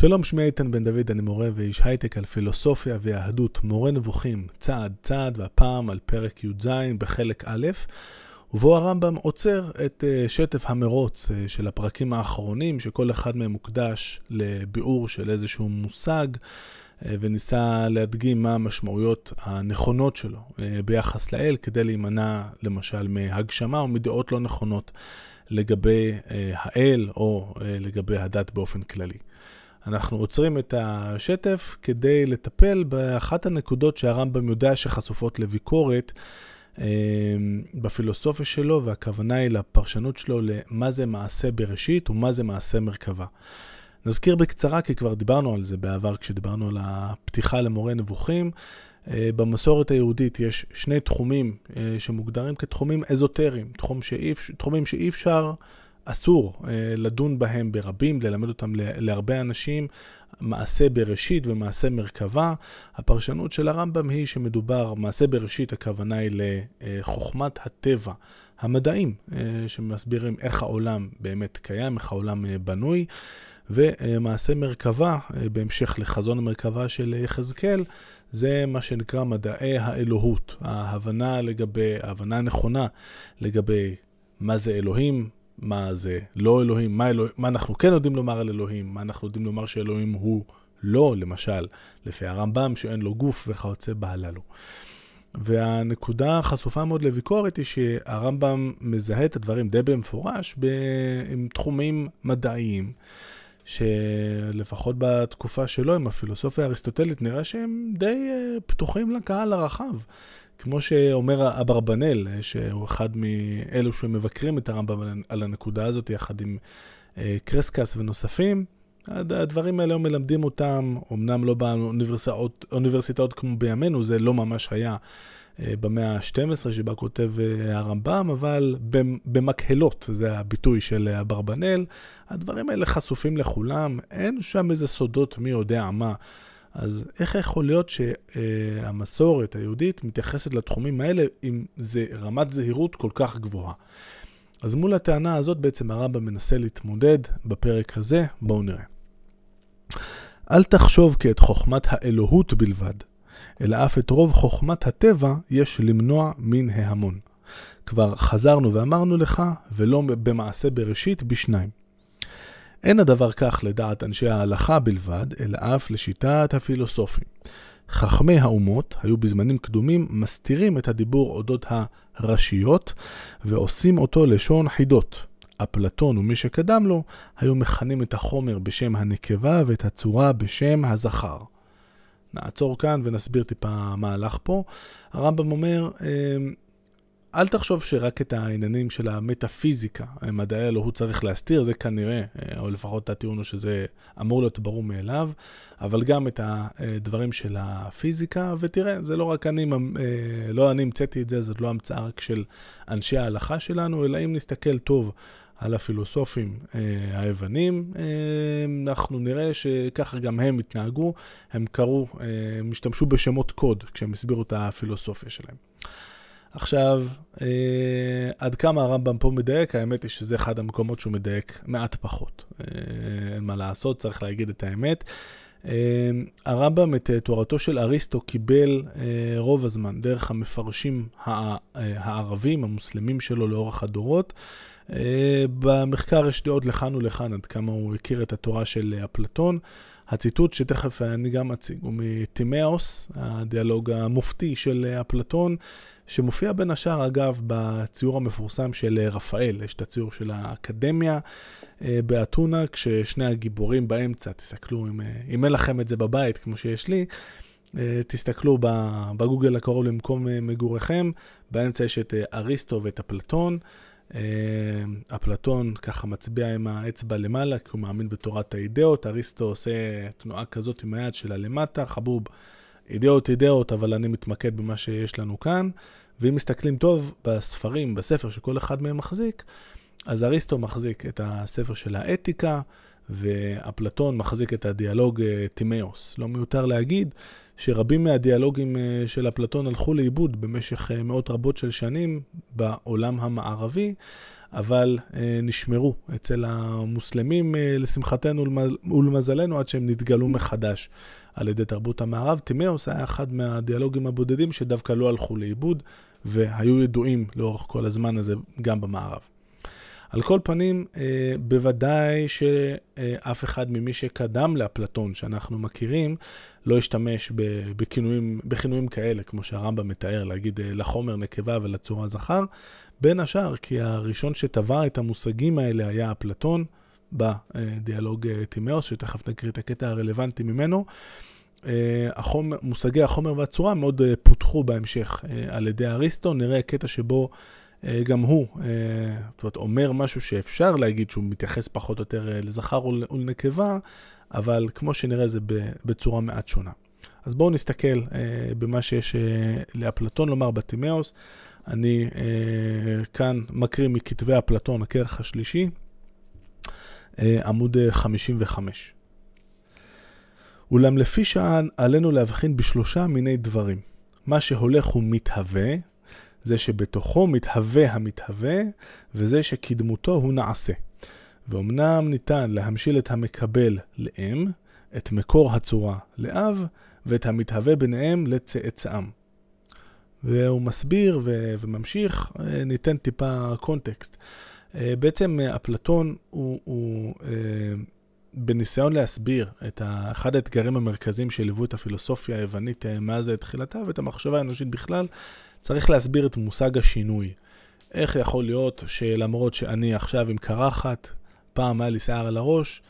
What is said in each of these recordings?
שלום, שמי איתן בן דוד, אני מורה ואיש הייטק על פילוסופיה ויהדות, מורה נבוכים, צעד צעד, והפעם על פרק י"ז בחלק א', ובו הרמב"ם עוצר את אה, שטף המרוץ אה, של הפרקים האחרונים, שכל אחד מהם מוקדש לביאור של איזשהו מושג, אה, וניסה להדגים מה המשמעויות הנכונות שלו ביחס לאל, כדי להימנע למשל מהגשמה או מדעות לא נכונות לגבי האל או לגבי הדת באופן כללי. אנחנו עוצרים את השטף כדי לטפל באחת הנקודות שהרמב"ם יודע שחשופות לביקורת אה, בפילוסופיה שלו, והכוונה היא לפרשנות שלו למה זה מעשה בראשית ומה זה מעשה מרכבה. נזכיר בקצרה, כי כבר דיברנו על זה בעבר כשדיברנו על הפתיחה למורה נבוכים. אה, במסורת היהודית יש שני תחומים אה, שמוגדרים כתחומים אזוטריים, תחום שאי, תחומים שאי אפשר אסור אה, לדון בהם ברבים, ללמד אותם להרבה אנשים, מעשה בראשית ומעשה מרכבה. הפרשנות של הרמב"ם היא שמדובר, מעשה בראשית הכוונה היא לחוכמת הטבע, המדעים, אה, שמסבירים איך העולם באמת קיים, איך העולם אה, בנוי. ומעשה מרכבה, בהמשך לחזון המרכבה של יחזקאל, זה מה שנקרא מדעי האלוהות, ההבנה לגבי, ההבנה הנכונה לגבי מה זה אלוהים, מה זה לא אלוהים, מה, אלוה... מה אנחנו כן יודעים לומר על אלוהים, מה אנחנו יודעים לומר שאלוהים הוא לא, למשל, לפי הרמב"ם שאין לו גוף וכיוצא בהללו. והנקודה החשופה מאוד לביקורת היא שהרמב"ם מזהה את הדברים די במפורש ב... עם תחומים מדעיים, שלפחות בתקופה שלו עם הפילוסופיה האריסטוטלית נראה שהם די אה, פתוחים לקהל הרחב. כמו שאומר אברבנאל, שהוא אחד מאלו שמבקרים את הרמב"ם על הנקודה הזאת, יחד עם אה, קרסקס ונוספים, הדברים האלה מלמדים אותם, אמנם לא באוניברסיטאות כמו בימינו, זה לא ממש היה אה, במאה ה-12 שבה כותב אה, הרמב"ם, אבל במקהלות, זה הביטוי של אברבנאל, הדברים האלה חשופים לכולם, אין שם איזה סודות מי יודע מה. אז איך יכול להיות שהמסורת היהודית מתייחסת לתחומים האלה עם זה רמת זהירות כל כך גבוהה? אז מול הטענה הזאת בעצם הרמב"ם מנסה להתמודד בפרק הזה, בואו נראה. אל תחשוב כי את חוכמת האלוהות בלבד, אלא אף את רוב חוכמת הטבע יש למנוע מן ההמון. כבר חזרנו ואמרנו לך, ולא במעשה בראשית בשניים. אין הדבר כך לדעת אנשי ההלכה בלבד, אלא אף לשיטת הפילוסופים. חכמי האומות היו בזמנים קדומים מסתירים את הדיבור אודות הראשיות ועושים אותו לשון חידות. אפלטון ומי שקדם לו היו מכנים את החומר בשם הנקבה ואת הצורה בשם הזכר. נעצור כאן ונסביר טיפה מה הלך פה. הרמב"ם אומר, אמ, אל תחשוב שרק את העניינים של המטאפיזיקה, מדעי אלוהות צריך להסתיר, זה כנראה, או לפחות הטיעון הוא שזה אמור להיות ברור מאליו, אבל גם את הדברים של הפיזיקה, ותראה, זה לא רק אני, לא אני המצאתי את זה, זאת לא המצאה רק של אנשי ההלכה שלנו, אלא אם נסתכל טוב על הפילוסופים היוונים, אנחנו נראה שככה גם הם התנהגו, הם קראו, הם השתמשו בשמות קוד כשהם הסבירו את הפילוסופיה שלהם. עכשיו, אה, עד כמה הרמב"ם פה מדייק, האמת היא שזה אחד המקומות שהוא מדייק מעט פחות. אה, אין מה לעשות, צריך להגיד את האמת. אה, הרמב"ם את אה, תורתו של אריסטו קיבל אה, רוב הזמן דרך המפרשים אה, הערבים, המוסלמים שלו לאורך הדורות. אה, במחקר יש דעות לכאן ולכאן עד כמה הוא הכיר את התורה של אה, אפלטון. הציטוט שתכף אני גם אציג הוא מטימאוס, הדיאלוג המופתי של אה, אפלטון, שמופיע בין השאר, אגב, בציור המפורסם של רפאל, יש את הציור של האקדמיה באתונה, כששני הגיבורים באמצע, תסתכלו, אם, אם אין לכם את זה בבית, כמו שיש לי, תסתכלו בגוגל הקרוב למקום מגוריכם, באמצע יש את אריסטו ואת אפלטון. אפלטון ככה מצביע עם האצבע למעלה, כי הוא מאמין בתורת האידאות, אריסטו עושה תנועה כזאת עם היד שלה למטה, חבוב. אידאות אידאות, אבל אני מתמקד במה שיש לנו כאן. ואם מסתכלים טוב בספרים, בספר שכל אחד מהם מחזיק, אז אריסטו מחזיק את הספר של האתיקה, ואפלטון מחזיק את הדיאלוג אה, טימאוס. לא מיותר להגיד שרבים מהדיאלוגים אה, של אפלטון הלכו לאיבוד במשך אה, מאות רבות של שנים בעולם המערבי, אבל נשמרו אצל המוסלמים, לשמחתנו ולמזלנו, עד שהם נתגלו מחדש על ידי תרבות המערב. טימאוס היה אחד מהדיאלוגים הבודדים שדווקא לא הלכו לאיבוד, והיו ידועים לאורך כל הזמן הזה גם במערב. על כל פנים, אה, בוודאי שאף אחד ממי שקדם לאפלטון, שאנחנו מכירים, לא השתמש בכינויים, בכינויים כאלה, כמו שהרמב"ם מתאר, להגיד אה, לחומר נקבה ולצורה זכר, בין השאר כי הראשון שטבע את המושגים האלה היה אפלטון, בדיאלוג אה, טימאוס, שתכף נקריא את הקטע הרלוונטי ממנו. החומר, מושגי החומר והצורה מאוד פותחו בהמשך על ידי אריסטו, נראה קטע שבו גם הוא, אה, זאת אומרת, אומר משהו שאפשר להגיד שהוא מתייחס פחות או יותר אה, לזכר ולנקבה, אבל כמו שנראה זה בצורה מעט שונה. אז בואו נסתכל במה שיש לאפלטון לומר בטימאוס. אני כאן מקריא מכתבי אפלטון, הכרך השלישי, עמוד 55. אולם לפי שען עלינו להבחין בשלושה מיני דברים. מה שהולך ומתהווה, זה שבתוכו מתהווה המתהווה, וזה שקדמותו הוא נעשה. ואומנם ניתן להמשיל את המקבל לאם, את מקור הצורה לאב, ואת המתהווה ביניהם לצאצאם. והוא מסביר ו- וממשיך, אה, ניתן טיפה קונטקסט. אה, בעצם אה, אפלטון הוא, הוא בניסיון להסביר את אחד האתגרים המרכזיים שליוו את הפילוסופיה היוונית מאז תחילתה ואת המחשבה האנושית בכלל, צריך להסביר את מושג השינוי. איך יכול להיות שלמרות שאני עכשיו עם קרחת, פעם היה לי שיער על הראש,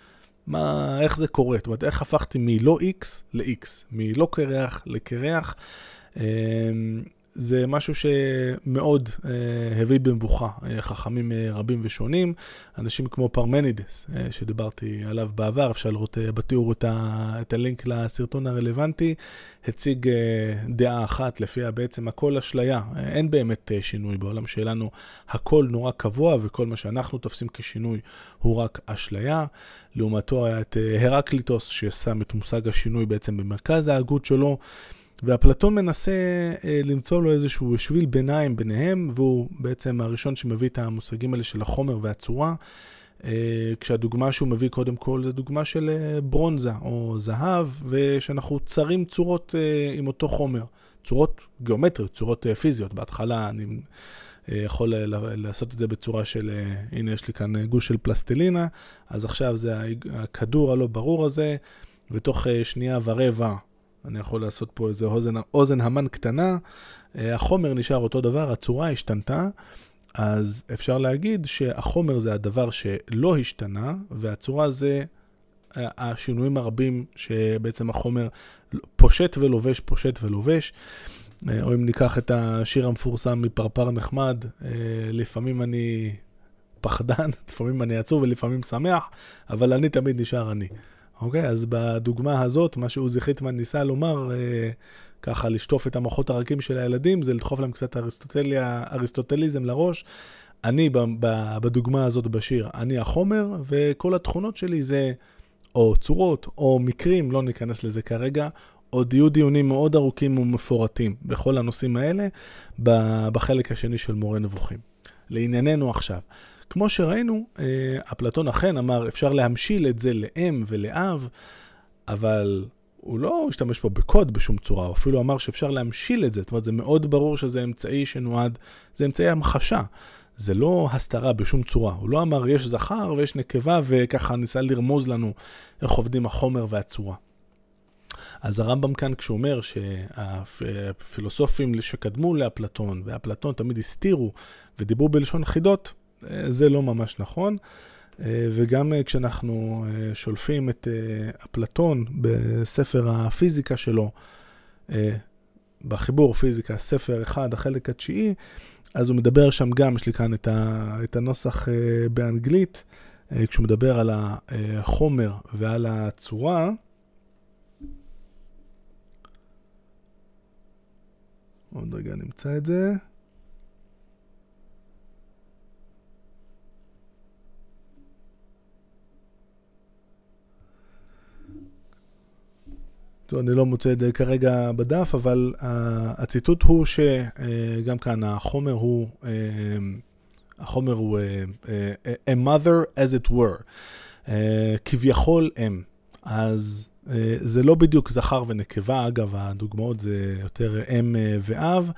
מה, איך זה קורה? זאת אומרת, איך הפכתי מלא X ל-X, מלא קרח לקרח. זה משהו שמאוד אה, הביא במבוכה אה, חכמים אה, רבים ושונים. אנשים כמו פרמנידס, שדיברתי עליו בעבר, אפשר לראות בתיאור את, ה, את הלינק לסרטון הרלוונטי, הציג דעה אחת, לפיה בעצם הכל אשליה. אין באמת שינוי בעולם שלנו, הכל נורא קבוע, וכל מה שאנחנו תופסים כשינוי הוא רק אשליה. לעומתו היה את הרקליטוס, ששם את מושג השינוי בעצם במרכז ההגות שלו. ואפלטון מנסה אה, למצוא לו איזשהו שביל ביניים ביניהם, והוא בעצם הראשון שמביא את המושגים האלה של החומר והצורה. אה, כשהדוגמה שהוא מביא קודם כל זה דוגמה של אה, ברונזה או זהב, ושאנחנו צרים צורות אה, עם אותו חומר. צורות גיאומטריות, צורות אה, פיזיות. בהתחלה אני אה, יכול אה, לעשות את זה בצורה של, אה, הנה יש לי כאן אה, גוש של פלסטלינה, אז עכשיו זה הכדור הלא ברור הזה, ותוך אה, שנייה ורבע אני יכול לעשות פה איזה אוזן, אוזן המן קטנה, אה, החומר נשאר אותו דבר, הצורה השתנתה, אז אפשר להגיד שהחומר זה הדבר שלא השתנה, והצורה זה אה, השינויים הרבים שבעצם החומר פושט ולובש, פושט ולובש. אה, או אם ניקח את השיר המפורסם מפרפר נחמד, לפעמים אני פחדן, לפעמים אני עצוב ולפעמים שמח, אבל אני תמיד נשאר אני. אוקיי? אז בדוגמה הזאת, מה שעוזי חיטמן ניסה לומר, אה, ככה לשטוף את המוחות הרכים של הילדים, זה לדחוף להם קצת אריסטוטליזם לראש. אני בדוגמה הזאת בשיר, אני החומר, וכל התכונות שלי זה או צורות או מקרים, לא ניכנס לזה כרגע, עוד יהיו דיונים מאוד ארוכים ומפורטים בכל הנושאים האלה בחלק השני של מורה נבוכים. לענייננו עכשיו. כמו שראינו, אה, אפלטון אכן אמר, אפשר להמשיל את זה לאם ולאב, אבל הוא לא השתמש פה בקוד בשום צורה, הוא אפילו אמר שאפשר להמשיל את זה. זאת אומרת, זה מאוד ברור שזה אמצעי שנועד, זה אמצעי המחשה. זה לא הסתרה בשום צורה. הוא לא אמר יש זכר ויש נקבה וככה ניסה לרמוז לנו איך עובדים החומר והצורה. אז הרמב"ם כאן כשהוא אומר שהפילוסופים שקדמו לאפלטון, ואפלטון תמיד הסתירו ודיברו בלשון חידות, זה לא ממש נכון. אה, וגם אה, כשאנחנו אה, שולפים את אפלטון בספר הפיזיקה שלו, בחיבור פיזיקה, ספר אחד, החלק התשיעי, אז הוא מדבר שם גם, יש לי כאן את הנוסח באנגלית, כשהוא מדבר על החומר ועל הצורה. עוד רגע נמצא את זה. אני לא מוצא את זה כרגע בדף, אבל הציטוט הוא שגם כאן החומר הוא החומר הוא uh, a mother as it were, כביכול אם. אז זה לא בדיוק זכר ונקבה, אגב, הדוגמאות זה יותר אם ואב.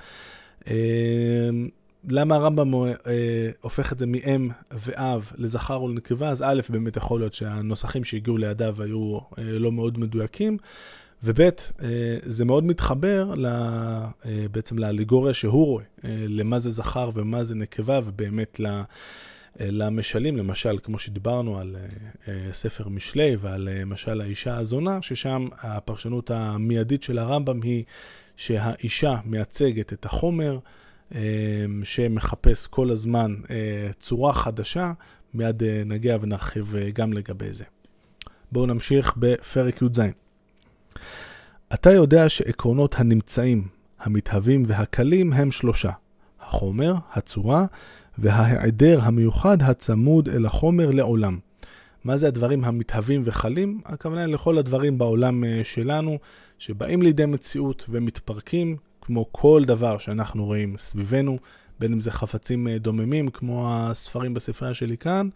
למה הרמב"ם אה, הופך את זה מאם ואב לזכר או לנקבה? אז א', באמת יכול להיות שהנוסחים שהגיעו לידיו היו אה, לא מאוד מדויקים, וב', אה, זה מאוד מתחבר אה, בעצם לאליגוריה שהוא רואה, אה, למה זה זכר ומה זה נקבה, ובאמת למשלים, למשל, כמו שדיברנו על ספר משלי ועל משל האישה הזונה, ששם הפרשנות המיידית של הרמב"ם היא שהאישה מייצגת את החומר, שמחפש כל הזמן צורה חדשה, מיד נגיע ונרחיב גם לגבי זה. בואו נמשיך בפרק י"ז. אתה יודע שעקרונות הנמצאים, המתהווים והקלים הם שלושה, החומר, הצורה וההיעדר המיוחד הצמוד אל החומר לעולם. מה זה הדברים המתהווים וחלים? הכוונה לכל הדברים בעולם שלנו, שבאים לידי מציאות ומתפרקים כמו כל דבר שאנחנו רואים סביבנו, בין אם זה חפצים אה, דוממים, כמו הספרים בספרייה שלי כאן,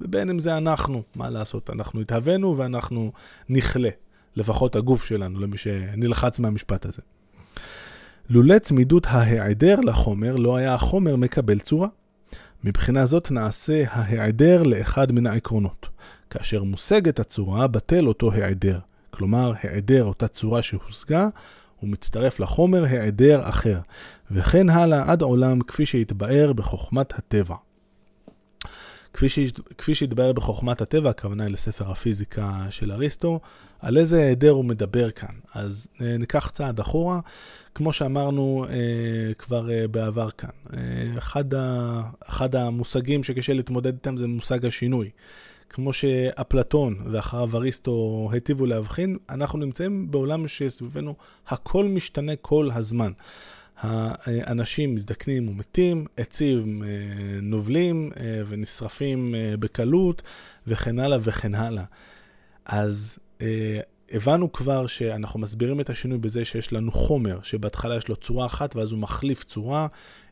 ובין אם זה אנחנו, מה לעשות, אנחנו התהווינו ואנחנו נכלה, לפחות הגוף שלנו, למי שנלחץ מהמשפט הזה. לולא צמידות ההיעדר לחומר, לא היה החומר מקבל צורה. מבחינה זאת נעשה ההיעדר לאחד מן העקרונות. כאשר מושגת הצורה, בטל אותו היעדר. כלומר, היעדר אותה צורה שהושגה, הוא מצטרף לחומר היעדר אחר, וכן הלאה עד עולם כפי שהתבאר בחוכמת הטבע. כפי, ש... כפי שהתבאר בחוכמת הטבע, הכוונה היא לספר הפיזיקה של אריסטו, על איזה היעדר הוא מדבר כאן. אז אה, ניקח צעד אחורה, כמו שאמרנו אה, כבר אה, בעבר כאן. אה, אחד, ה... אחד המושגים שקשה להתמודד איתם זה מושג השינוי. כמו שאפלטון ואחריו אריסטו היטיבו להבחין, אנחנו נמצאים בעולם שסביבנו הכל משתנה כל הזמן. האנשים מזדקנים ומתים, עצים אה, נובלים אה, ונשרפים אה, בקלות וכן הלאה וכן הלאה. אז הבנו כבר שאנחנו מסבירים את השינוי בזה שיש לנו חומר, שבהתחלה יש לו צורה אחת ואז הוא מחליף צורה.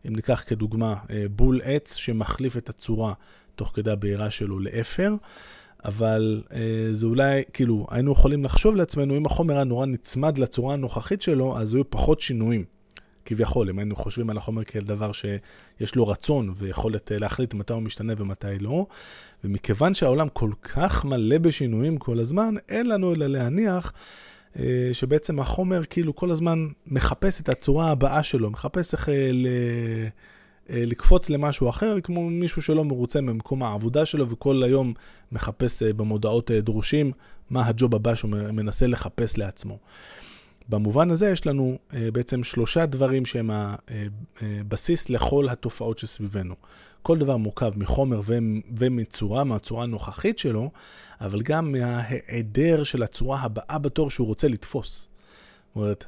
אם ניקח כדוגמה בול עץ שמחליף את הצורה תוך כדי הבעירה שלו לאפר, אבל אה, זה אולי, כאילו, היינו יכולים לחשוב לעצמנו, אם החומר היה נורא נצמד לצורה הנוכחית שלו, אז היו פחות שינויים. כביכול, אם היינו חושבים על החומר כאל דבר שיש לו רצון ויכולת אה, להחליט מתי הוא משתנה ומתי לא. ומכיוון שהעולם כל כך מלא בשינויים כל הזמן, אין לנו אלא להניח אה, שבעצם החומר כאילו כל הזמן מחפש את הצורה הבאה שלו, מחפש איך אה, ל... לקפוץ למשהו אחר, כמו מישהו שלא מרוצה ממקום העבודה שלו וכל היום מחפש במודעות דרושים מה הג'וב הבא שהוא מנסה לחפש לעצמו. במובן הזה יש לנו בעצם שלושה דברים שהם הבסיס לכל התופעות שסביבנו. כל דבר מורכב מחומר ומצורה, מהצורה הנוכחית שלו, אבל גם מההיעדר של הצורה הבאה בתור שהוא רוצה לתפוס. זאת אומרת,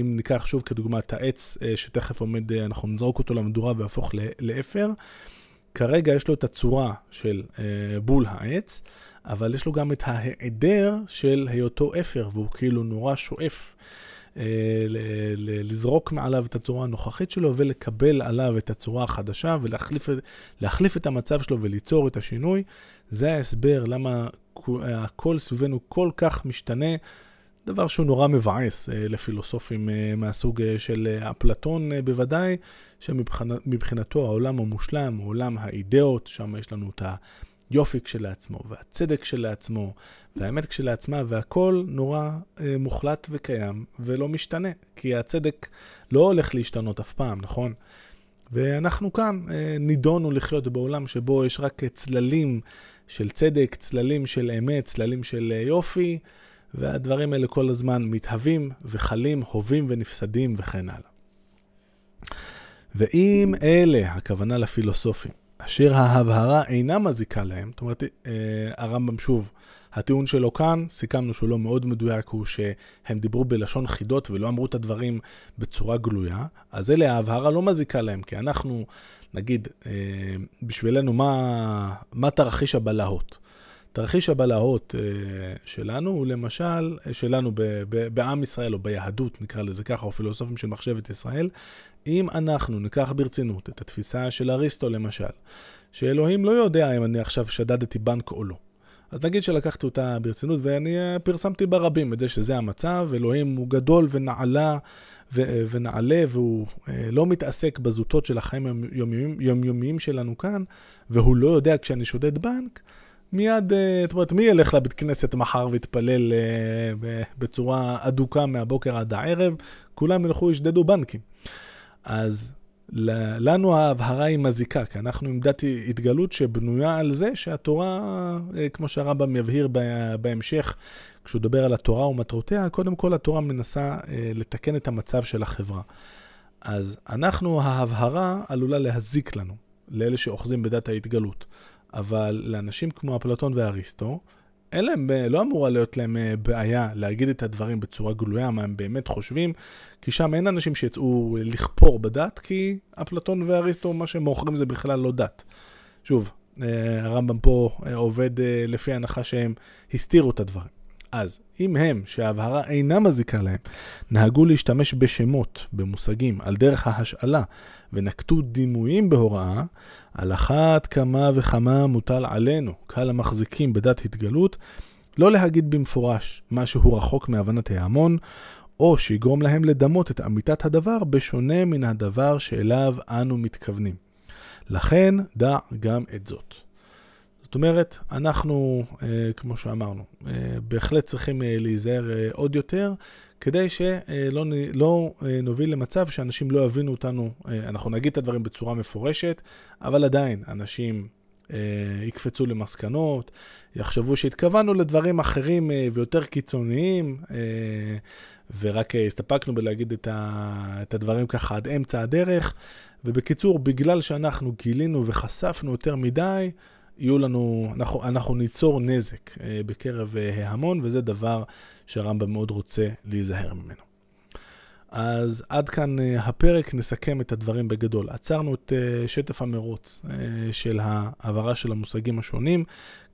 אם ניקח שוב כדוגמה את העץ אה, שתכף עומד, אה, אנחנו נזרוק אותו למדורה ויהפוך לאפר, כרגע יש לו את הצורה של אה, בול העץ, אבל יש לו גם את ההיעדר של היותו אפר, והוא כאילו נורא שואף לזרוק מעליו את הצורה הנוכחית שלו ולקבל עליו את הצורה החדשה ולהחליף את המצב שלו וליצור את השינוי. זה ההסבר למה הכל סביבנו כל כך משתנה. דבר שהוא נורא מבאס אה, לפילוסופים אה, מהסוג אה, של אפלטון בוודאי, שמבחינתו העולם המושלם הוא עולם האידאות, שם יש לנו את היופי כשלעצמו, והצדק כשלעצמו, והאמת כשלעצמה, והכל נורא מוחלט וקיים ולא משתנה, כי הצדק לא הולך להשתנות אף פעם, נכון? ואנחנו כאן נידונו לחיות בעולם שבו יש רק צללים של צדק, צללים של אמת, צללים של יופי. והדברים האלה כל הזמן מתהווים וחלים, הווים ונפסדים וכן הלאה. ואם אלה, הכוונה לפילוסופים, אשר ההבהרה אינה מזיקה להם, זאת אומרת, אה, הרמב"ם שוב, הטיעון שלו כאן, סיכמנו שהוא לא מאוד מדויק, הוא שהם דיברו בלשון חידות ולא אמרו את הדברים בצורה גלויה, אז אלה ההבהרה לא מזיקה להם, כי אנחנו, נגיד, אה, בשבילנו, מה, מה תרחיש הבלהות? תרחיש הבלהות שלנו הוא למשל, שלנו בעם ישראל או ביהדות, נקרא לזה ככה, או פילוסופים של מחשבת ישראל, אם אנחנו ניקח ברצינות את התפיסה של אריסטו למשל, שאלוהים לא יודע אם אני עכשיו שדדתי בנק או לא. אז נגיד שלקחתי אותה ברצינות ואני פרסמתי ברבים את זה שזה המצב, אלוהים הוא גדול ונעלה ו- ונעלה והוא אה, לא מתעסק בזוטות של החיים היומיומיים יומיומיים שלנו כאן, והוא לא יודע כשאני שודד בנק, מיד, אה, זאת אומרת, מי ילך לבית כנסת מחר ויתפלל אה, בצורה אדוקה מהבוקר עד הערב? כולם ילכו ישדדו בנקים. אז לנו ההבהרה היא מזיקה, כי אנחנו עם דת התגלות שבנויה על זה שהתורה, אה, כמו שהרמב"ם יבהיר בהמשך, כשהוא מדבר על התורה ומטרותיה, קודם כל התורה מנסה לתקן את המצב של החברה. אז אנחנו, ההבהרה עלולה להזיק לנו, לאלה שאוחזים בדת ההתגלות. אבל לאנשים כמו אפלטון ואריסטו, אין להם, לא אמורה להיות להם אה, בעיה להגיד את הדברים בצורה גלויה, מה הם באמת חושבים, כי שם אין אנשים שיצאו לכפור בדת, כי אפלטון ואריסטו, מה שהם מוכרים זה בכלל לא דת. שוב, אה, הרמב"ם פה אה, עובד לפי ההנחה שהם הסתירו את הדברים. אז אם הם, שההבהרה אינה מזיקה להם, נהגו להשתמש בשמות, במושגים, על דרך ההשאלה, ונקטו דימויים בהוראה, על אחת כמה וכמה מוטל עלינו, קהל המחזיקים בדת התגלות, לא להגיד במפורש משהו רחוק מהבנת ההמון, או שיגרום להם לדמות את אמיתת הדבר בשונה מן הדבר שאליו אנו מתכוונים. לכן דע גם את זאת. זאת אומרת, אנחנו, אה, כמו שאמרנו, אה, בהחלט צריכים אה, להיזהר עוד יותר, כדי שלא לא אה, נוביל למצב שאנשים לא יבינו אותנו, אנחנו נגיד את הדברים בצורה מפורשת, אבל עדיין אנשים יקפצו למסקנות, יחשבו שהתכוונו לדברים אחרים ויותר קיצוניים, ורק הסתפקנו בלהגיד את, ה, את הדברים ככה עד אמצע הדרך. ובקיצור, בגלל שאנחנו גילינו וחשפנו יותר מדי, יהיו לנו, אנחנו, אנחנו ניצור נזק אה, בקרב אה, ההמון, וזה דבר שהרמב"ם מאוד רוצה להיזהר ממנו. אז עד כאן אה, הפרק, נסכם את הדברים בגדול. עצרנו את שטף המרוץ של העברה של המושגים השונים,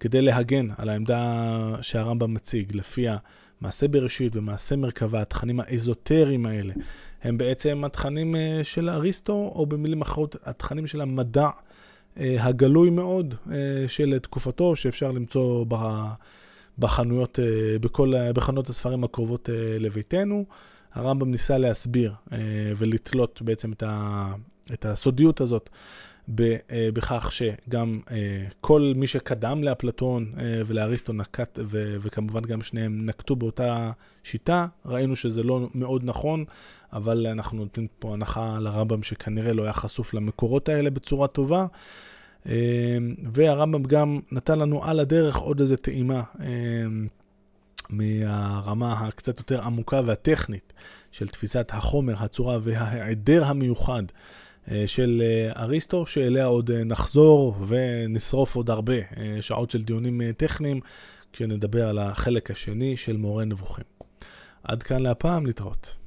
כדי להגן על העמדה שהרמב"ם מציג, לפיה מעשה בראשית ומעשה מרכבה, התכנים האזוטריים האלה, הם בעצם התכנים של אריסטו, או במילים אחרות, התכנים של המדע. אה, הגלוי מאוד אה, של תקופתו, שאפשר למצוא בחנויות, אה, בכל, בחנויות הספרים הקרובות לביתנו. הרמב"ם ניסה להסביר ולתלות בעצם את, ה, את הסודיות הזאת בכך שגם כל מי שקדם לאפלטון ולאריסטו נקט, וכמובן גם שניהם נקטו באותה שיטה, ראינו שזה לא מאוד נכון, אבל אנחנו נותנים פה הנחה לרמב"ם שכנראה לא היה חשוף למקורות האלה בצורה טובה. והרמב"ם גם נתן לנו על הדרך עוד איזה טעימה מהרמה הקצת יותר עמוקה והטכנית של תפיסת החומר, הצורה וההיעדר המיוחד אה, של אה, אריסטו, שאליה עוד אה, נחזור ונשרוף עוד הרבה שעות של דיונים טכניים כשנדבר על החלק השני של מורה נבוכים. עד כאן להפעם, להתראות.